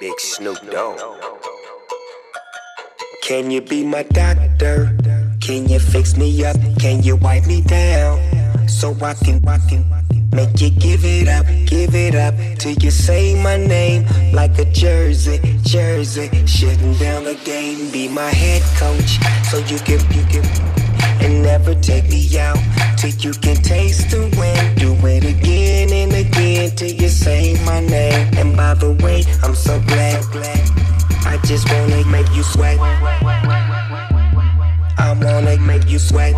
Snoop Dogg. Can you be my doctor? Can you fix me up? Can you wipe me down? So I can, I can make you give it up, give it up till you say my name like a jersey, jersey. Shutting down the game, be my head coach so you can, you can, and never take me out till you can taste the win. Do it again and again till you say my name. And by the way, I'm so glad, glad. I just wanna make you sweat. I wanna make you sweat.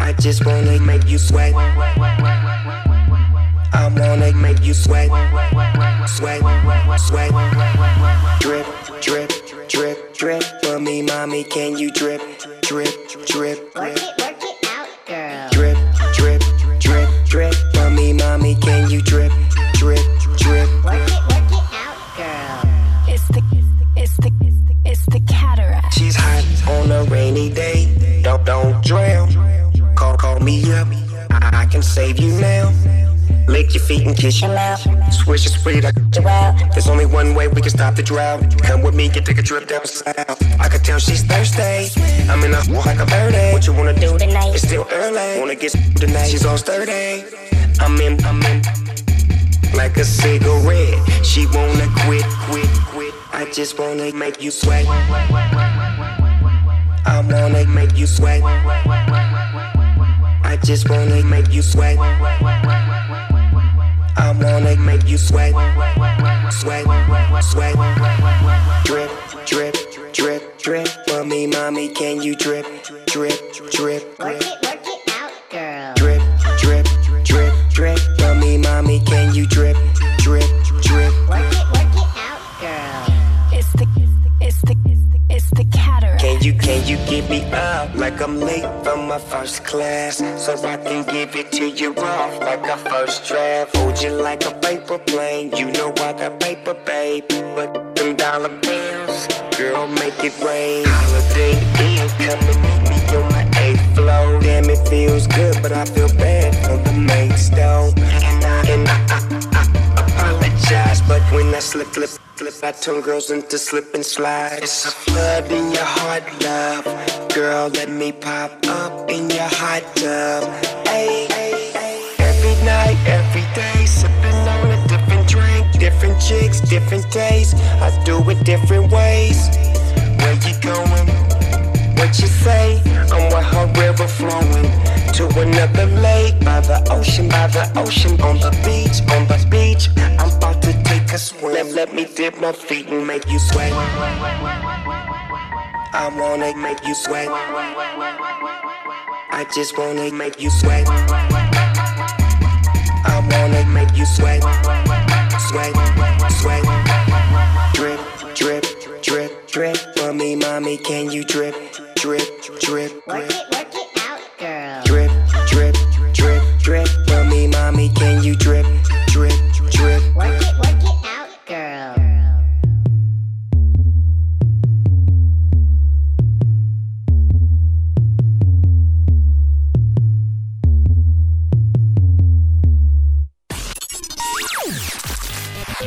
I just wanna make you sweat. I wanna make you sweat. Sweat, sweat. Drip, drip, drip, drip. For me, mommy, can you drip, drip, drip? Work it, work it out, girl. Drip, drip, drip, drip. For me, mommy, can you drip, drip, drip? Work it, work it out, girl. It's the, it's the, it's the, it's the cataract. She's hot on a rainy day. Don't don't drown. Call call me up. I, I can save you now. Lick your feet and kiss your mouth. Swish your sweet, I you. There's only one way we can stop the drought. Come with me, get take a trip down south. Tell she's thirsty. I'm in a like a birdie. What you wanna do tonight? It's still early. Wanna get tonight? She's all sturdy. I'm in, I'm in. Like a cigarette. She wanna quit, quit, quit. I just wanna make you sweat. I wanna make you sweat. I just wanna make you sweat. I wanna make you sweat. Sweat, sweat. Drip, drip, mommy, can you drip, drip, drip, Work drip? it, work it out, girl. Drip, drip, drip, drip. For me, mommy, can you drip, drip, drip? Work it, work it out, girl. It's the, it's the, it's the, it's the cataract. Can you, can you get me up like I'm late from my first class? So I can give it to you off like a first draft. Hold you like a paper plane. You know I got paper, babe. But them dollar bills, girl, make it rain. Holiday Inn, come and meet me on my eighth floor. Damn, it feels good, but I feel bad for the main stone. And I, and I, I, I apologize, but when I slip, slip, slip, I turn girls into slip and slide. It's a flood in your heart, love. Girl, let me pop up in your hot tub. Ay, ay, ay. Every night, every day, different chicks, different days. I do it different ways. Where you going? What you say? I'm with her river flowing to another lake by the ocean, by the ocean, on the beach, on the beach. I'm about to take a swim. Let, let me dip my feet and make you sweat. I wanna make you sweat. I just wanna make you sweat. I wanna make you sweat. Sweat, sweat. Drip, drip, drip, drip. Me, mommy, can you drip, drip, drip, drip?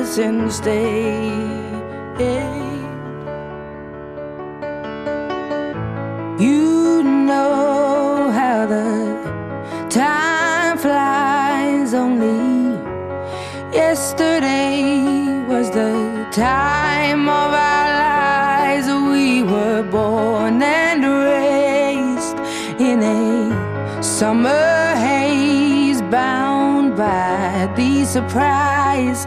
Hurts instead. You know how the time flies only. Yesterday was the time of our lives. We were born and raised in a summer haze, bound by the surprise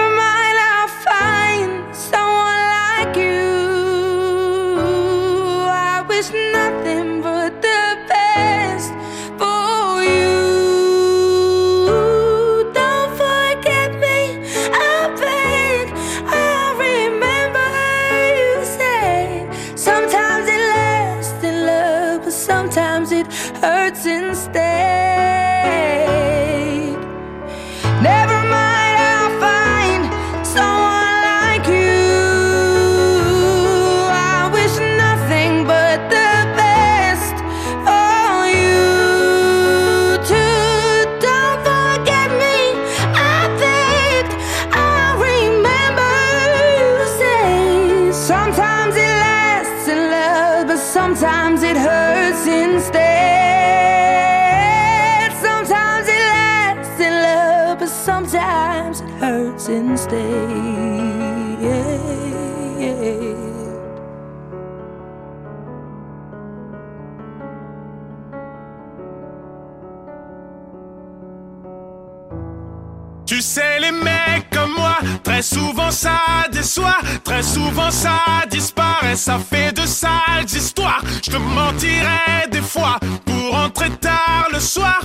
très souvent ça déçoit, très souvent ça disparaît, ça fait de sales histoires. Je te mentirais des fois pour rentrer tard le soir.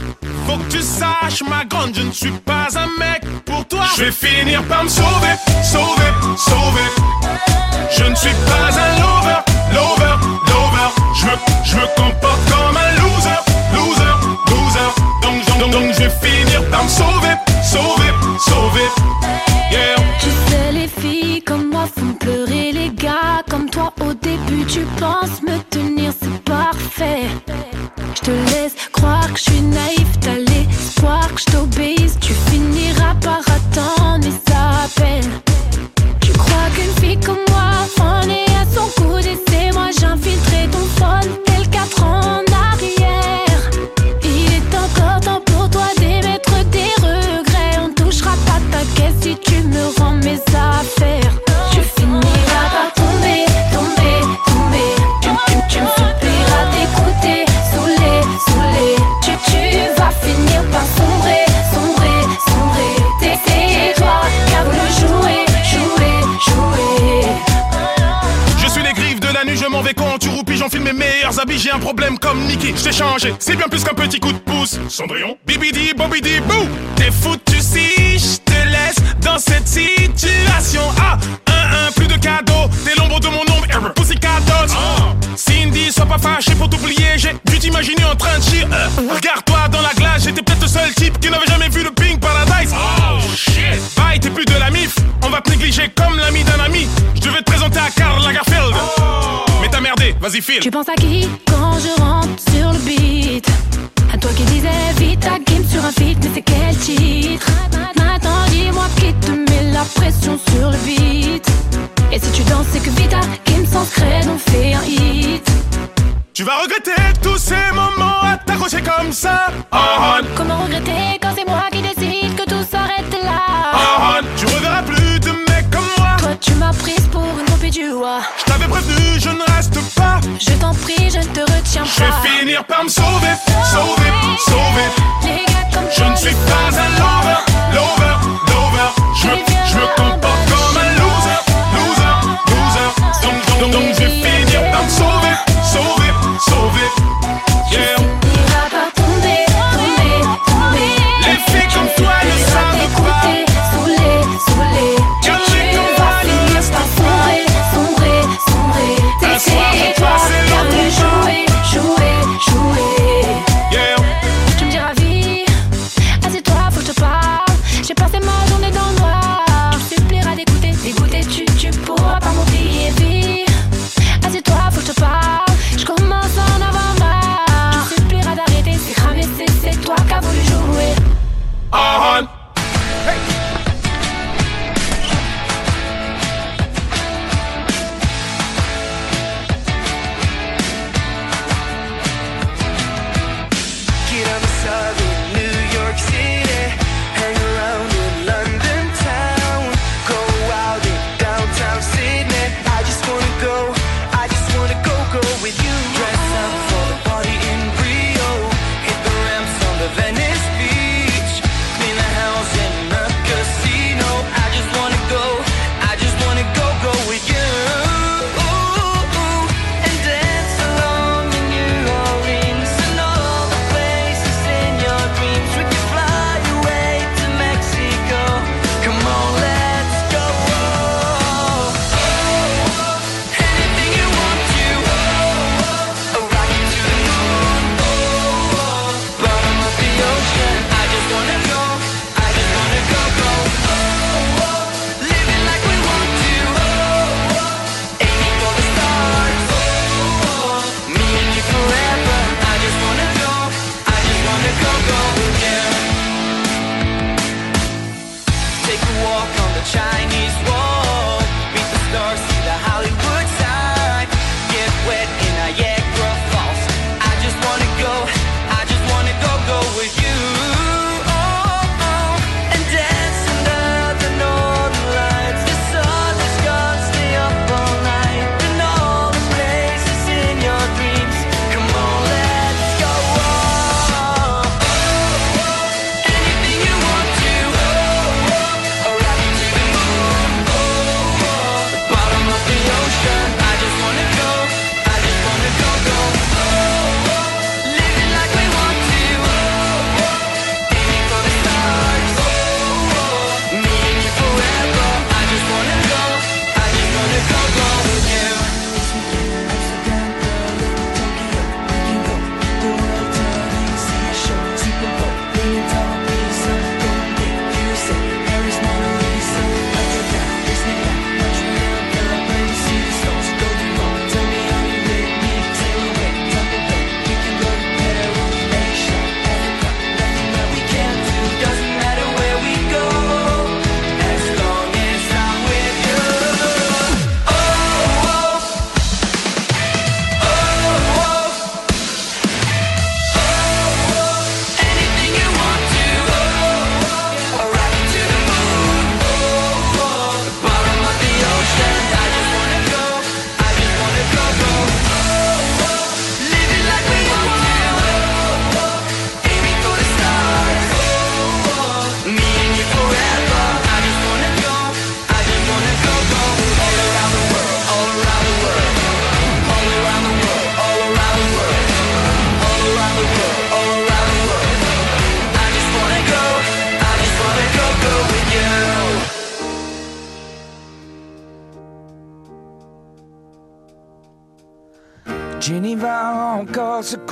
Faut que tu saches, ma grande, je ne suis pas un mec pour toi. Je vais finir par me sauver, sauver, sauver. Je ne suis pas un lover, lover, lover. Je me, comporte comme un loser, loser, loser. Donc, donc, donc je vais finir par me sauver, sauver, sauver. Tu sais, les filles comme moi font pleurer les gars comme toi. Au début, tu penses me tenir, c'est parfait. Je te laisse croire que je suis naïf, un problème comme Nicky. Je t'ai changé, c'est bien plus qu'un petit coup de pouce. Cendrillon, bibidi, bobidi, bou. T'es foutu si je te laisse dans cette situation. Ah, un, un, plus de cadeaux, t'es l'ombre de mon ombre, error, pussycat dolls. Cindy, sois pas fâché pour t'oublier, j'ai dû t'imaginer en train de chier. Euh, Regarde-toi dans la glace, j'étais peut-être le seul type qui n'avait jamais vu le Pink Paradise. Oh shit! Bye, t'es plus de la mif, on va te négliger comme l'ami d'un ami. Je devais te présenter à Karl vas-y file. Tu penses à qui quand je rentre sur le beat? À toi qui disais vite ta game sur un feat Mais c'est quel titre? Maintenant dis-moi qui te met la pression sur le beat Et si tu danses c'est que Vita Kim sans scred on fait un hit Tu vas regretter tous ces moments à t'accrocher comme ça. Oh, Comment regretter quand c'est moi qui décide que tout s'arrête là? Oh. Tu reverras plus de mecs comme moi. Toi tu m'as prise Je t'avais prévenu, je ne reste pas. Je t'en prie je ne te retiens Je vais pas finir par me sauver, sauver, sauver.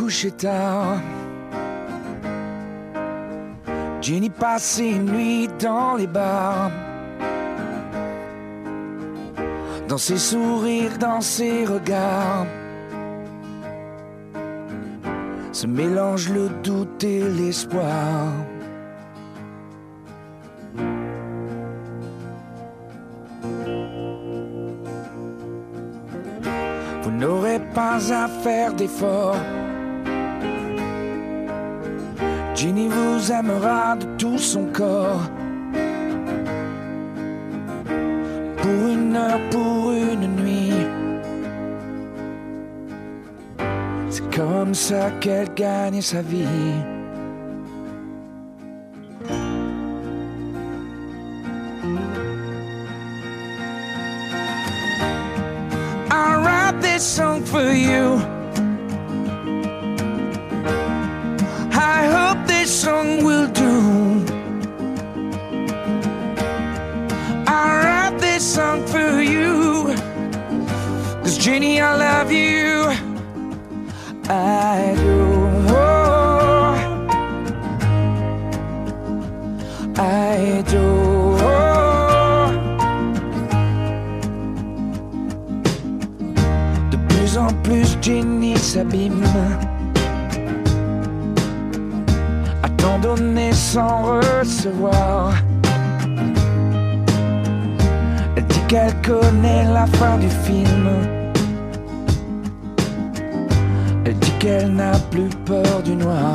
coucher tard. Jenny passait une nuit dans les bars. Dans ses sourires, dans ses regards, se mélange le doute et l'espoir. Vous n'aurez pas à faire d'efforts. Ginny vous aimera de tout son corps. Pour une heure, pour une nuit. C'est comme ça qu'elle gagne sa vie. I this song for you. I love you. I do. I do. De plus en plus, Jenny s'abîme. À tant donner sans recevoir. Elle dit qu'elle connaît la fin du film. qu'elle n'a plus peur du noir.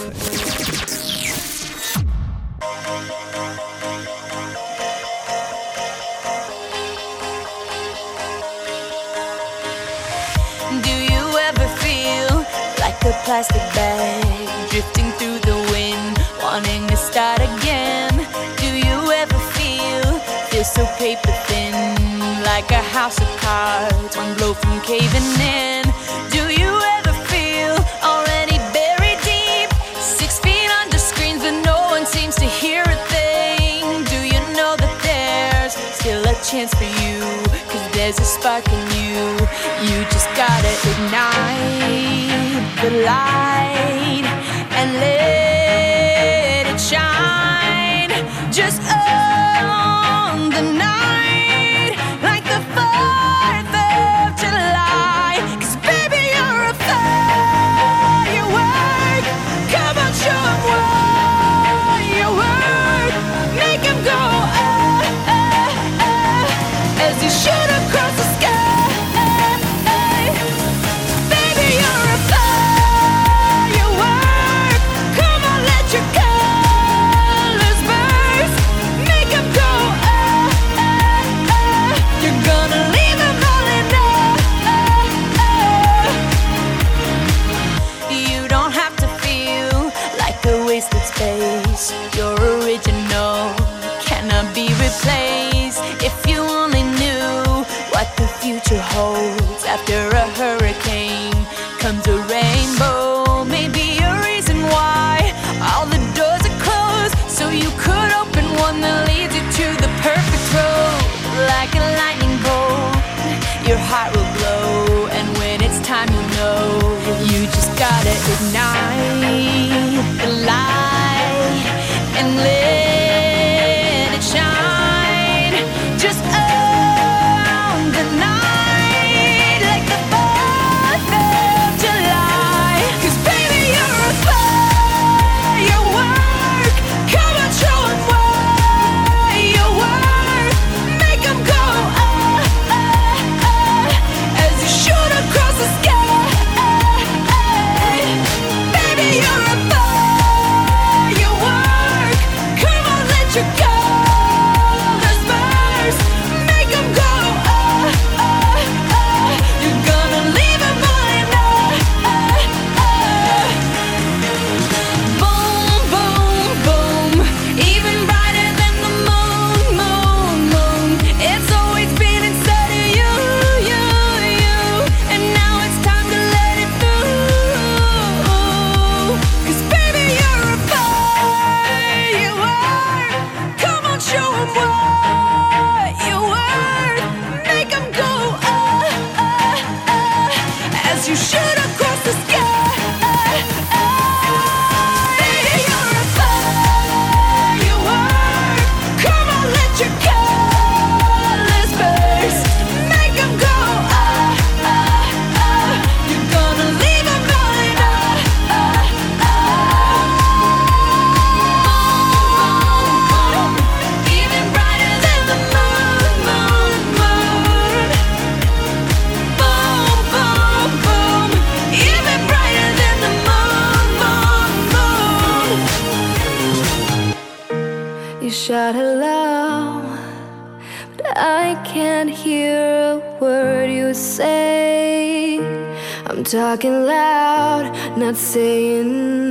talking loud, not saying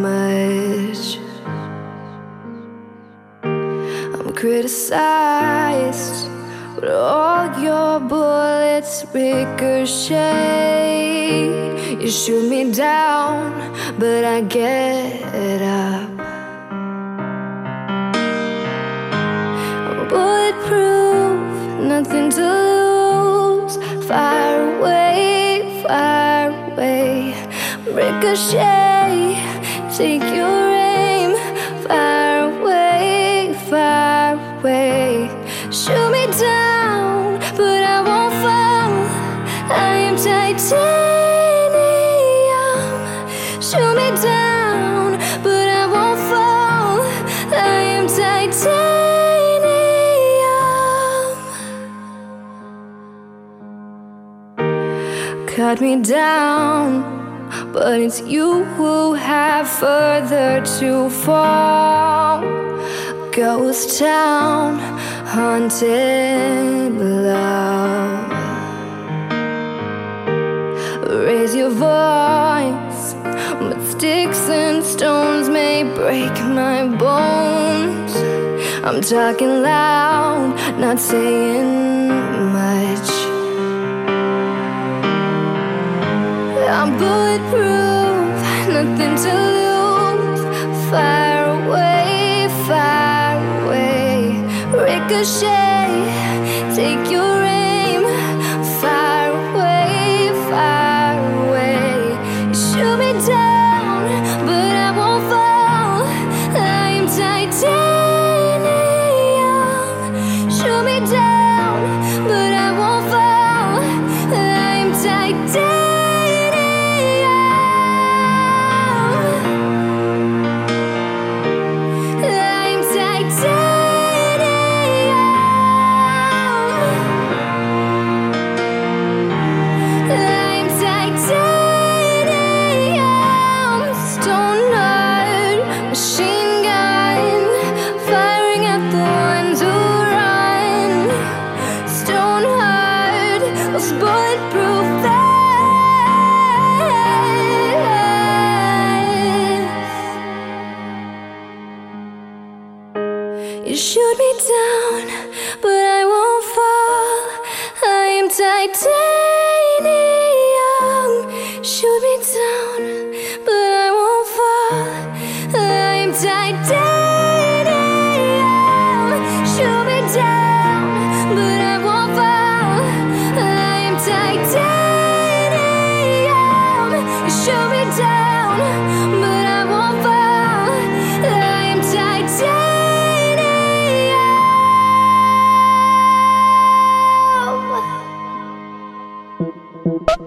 much. I'm criticized, but all your bullets ricochet. You shoot me down, but I get up. ricochet. Take your aim far away, far away. Shoot me down, but I won't fall. I am titanium. Shoot me down, but I won't fall. I am titanium. Cut me down. But it's you who have further to fall. Ghost town, haunted love. Raise your voice, but sticks and stones may break my bones. I'm talking loud, not saying much. I'm bulletproof, nothing to lose. Fire away, fire away, ricochet.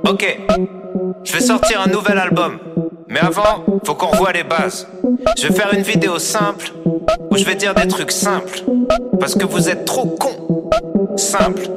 Ok, je vais sortir un nouvel album. Mais avant, faut qu'on revoie les bases. Je vais faire une vidéo simple où je vais dire des trucs simples. Parce que vous êtes trop cons. Simple,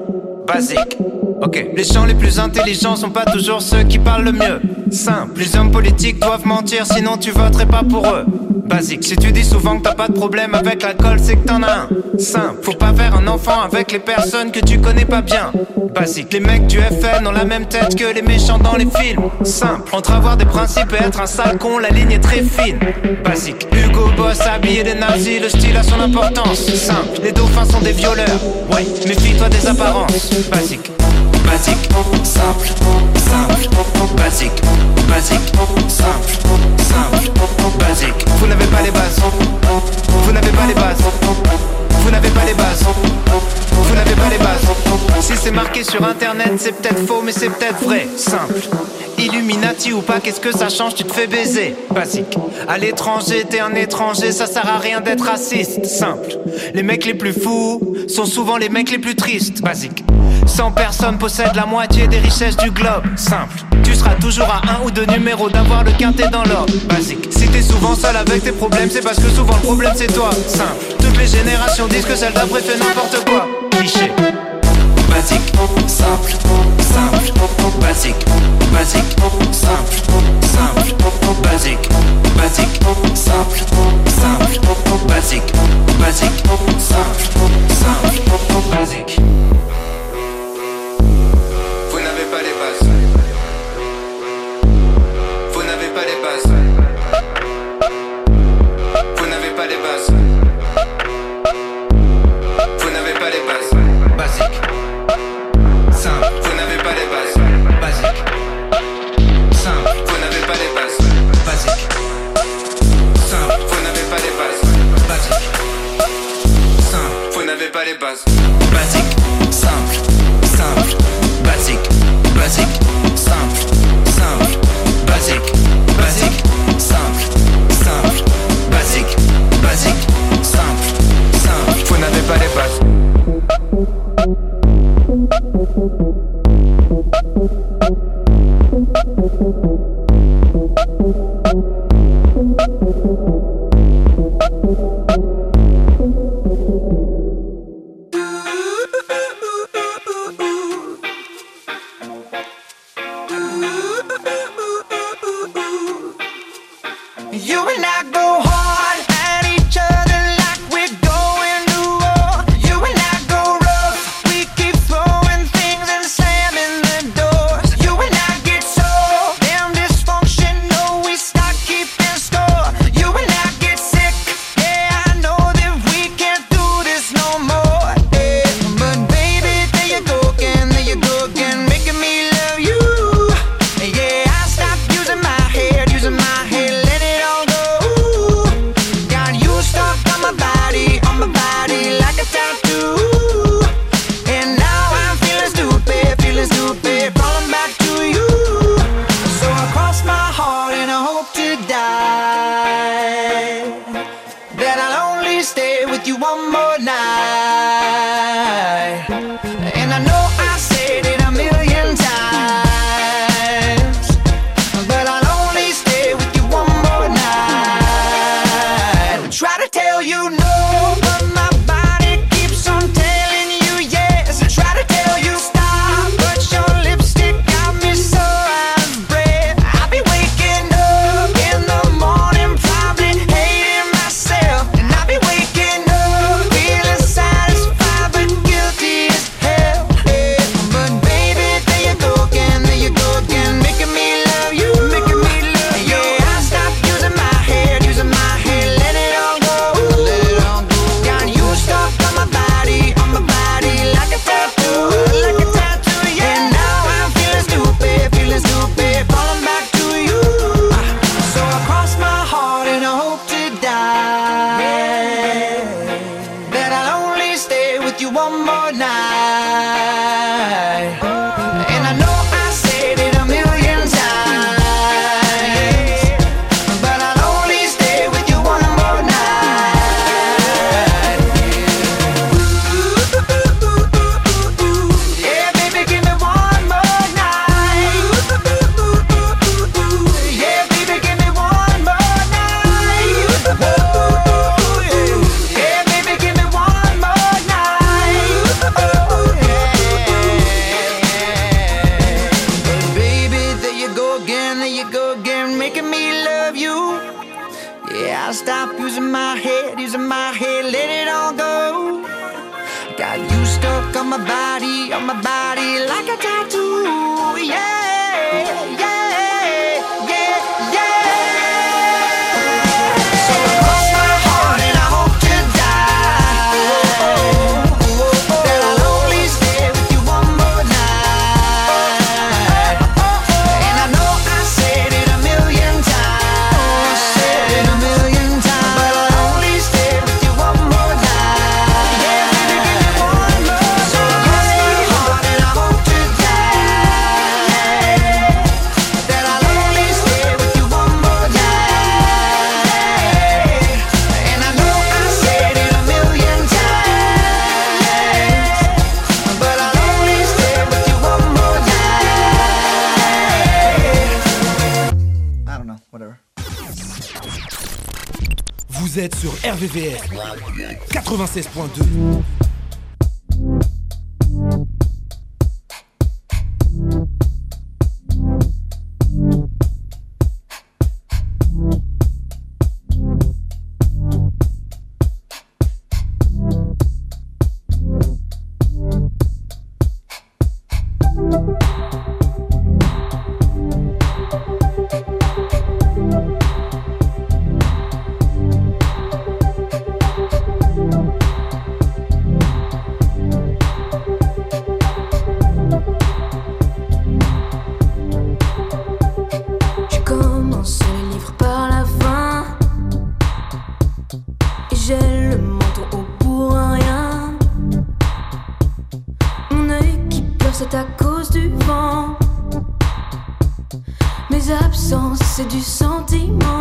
basique. Ok, les gens les plus intelligents sont pas toujours ceux qui parlent le mieux. Simple, les hommes politiques doivent mentir sinon tu voterais pas pour eux. Basique, si tu dis souvent que t'as pas de problème avec l'alcool, c'est que t'en as un. Simple, faut pas faire un enfant avec les personnes que tu connais pas bien. Basique, les mecs du FN ont la même tête que les méchants dans les films. Simple, entre avoir des principes et être un sale con, la ligne est très fine. Basique, Hugo Boss habillé des nazis, le style a son importance. Simple, les dauphins sont des violeurs. Ouais, méfie-toi des apparences. Basique. Basique, simple, simple, basique, basique, simple, simple, basique. Vous n'avez pas les bases, vous n'avez pas les bases, vous n'avez pas les bases, vous n'avez pas les bases. Si c'est marqué sur internet, c'est peut-être faux, mais c'est peut-être vrai. Simple. Illuminati ou pas, qu'est-ce que ça change? Tu te fais baiser. Basique. À l'étranger, t'es un étranger, ça sert à rien d'être raciste. Simple. Les mecs les plus fous sont souvent les mecs les plus tristes. Basique. 100 personnes possèdent la moitié des richesses du globe. Simple. Tu seras toujours à un ou deux numéros d'avoir le quintet dans l'ordre. Basique. Si t'es souvent seul avec tes problèmes, c'est parce que souvent le problème c'est toi. Simple. Toutes les générations disent que celle d'après fait n'importe quoi. Cliché. Basique, simple, simple, basique, basique, simple, simple, basique, basique, simple, simple, basique, basique, simple, Yeah, I stop using my head, using my head, let it all go. Got you stuck on my body, on my body like a tattoo. Yeah, yeah. sur RVVR 96.2 c'est du sentiment.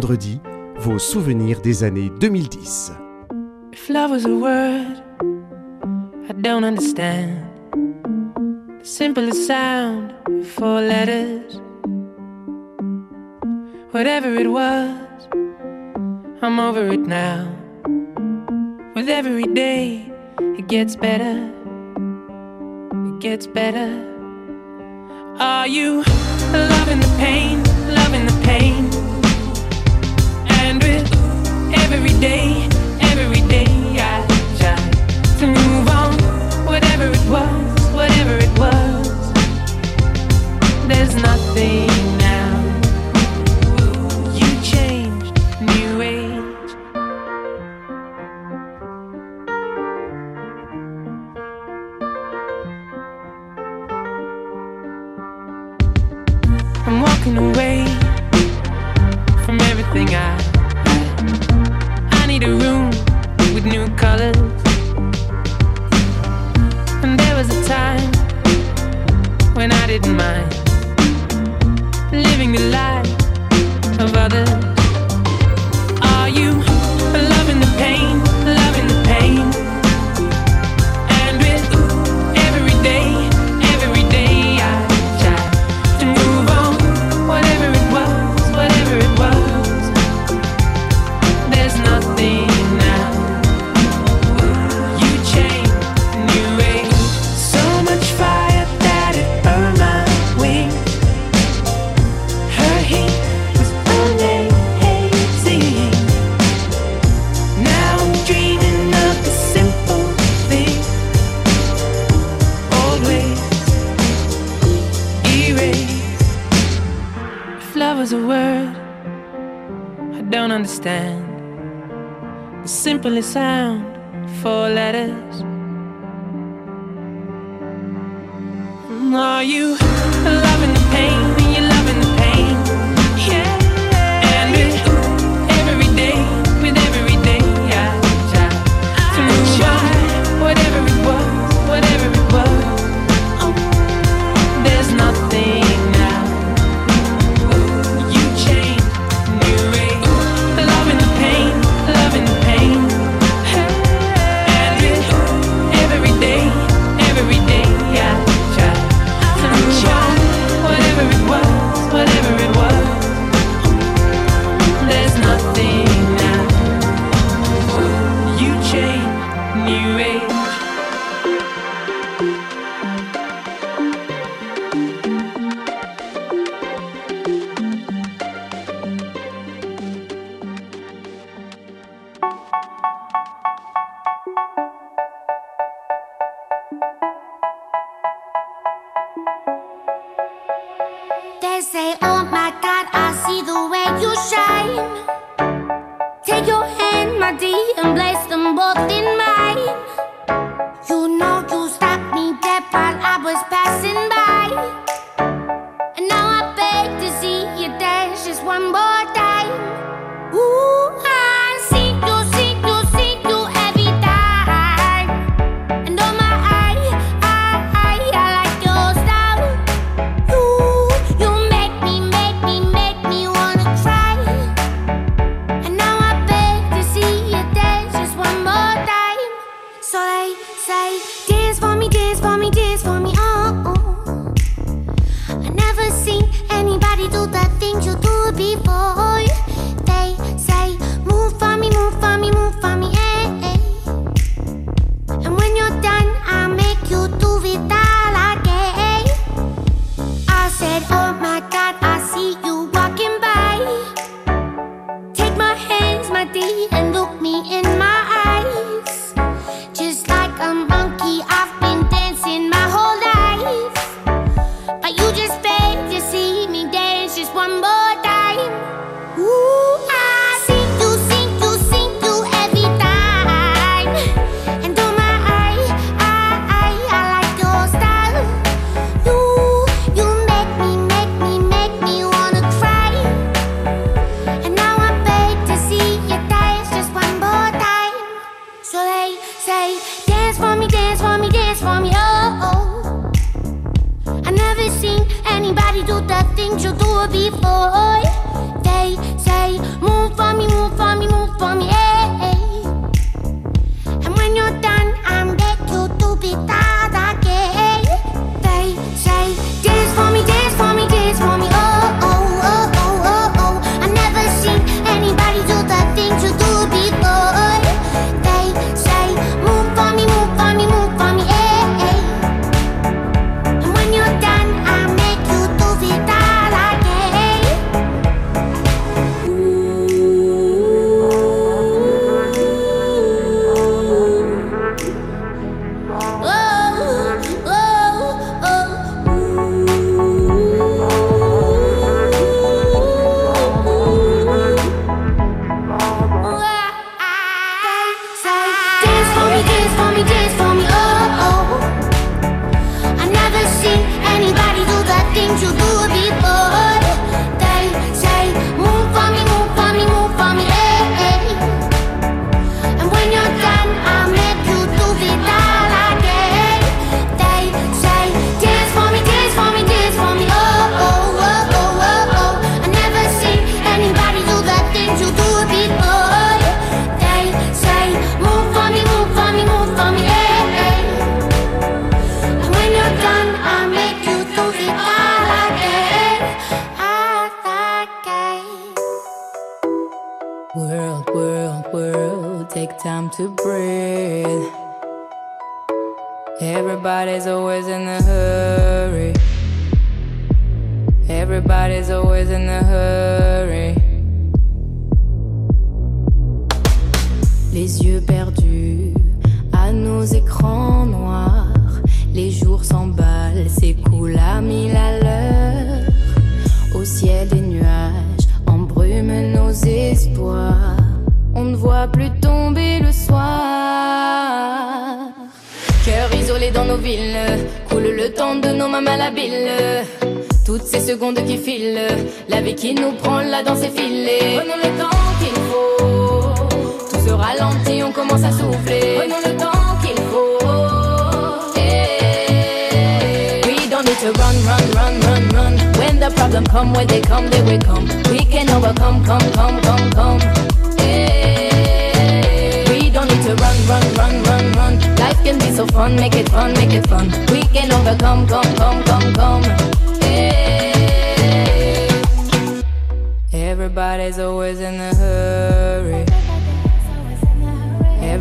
vendredi, vos souvenirs des années 2010. If love was a word, I don't understand. The simplest sound four letters. Whatever it was, I'm over it now. With every day, it gets better. It gets better. Are you loving the pain? Loving the pain? day.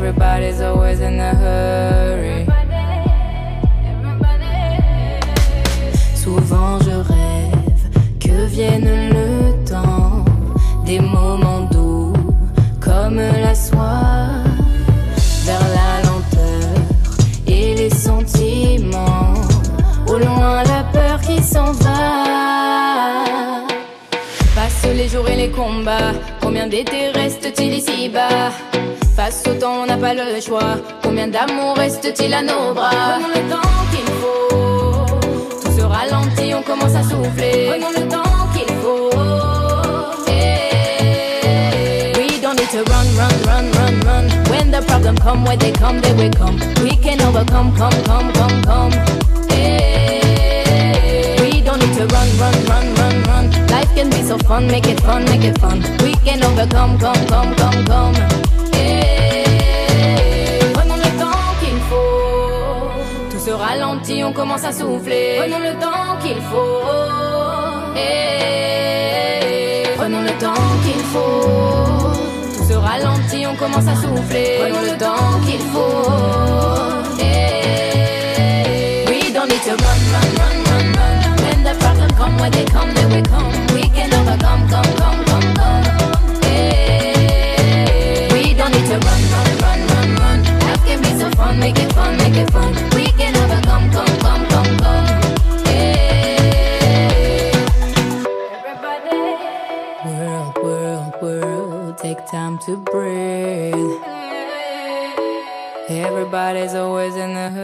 Everybody's always in a hurry. Souvent je rêve que vienne le temps des moments doux comme la soie vers la lenteur et les sentiments. Au loin la peur qui s'en va. Passent les jours et les combats. Combien d'étés reste-t-il ici-bas? Face au temps, on n'a pas le choix. Combien d'amour reste-t-il à nos bras? Prenons le temps qu'il faut. Tout se ralentit, on commence à souffler. Prenons le temps qu'il faut. We don't need to run, run, run, run, run. When the problem come, when they come, they will come. We can overcome, come, come, come, come. We don't need to run, run, run, run, run. Life can be so fun, make it fun, make it fun. We can overcome, come, come, come, come. Ralentit, on commence à souffler. Prenons le temps qu'il faut. Eh. Prenons le temps qu'il faut. Tout se ralentit, on commence à souffler. Prenons le temps qu'il faut. Eh. We don't need to run, run, run, run, run. When the problem come, when they come, they will come. We can overcome, come, come, come, come. Eh. We don't need to run, run, run, run, run. Life can be so fun, make it fun, make it fun. We to breathe. Everybody's always in the.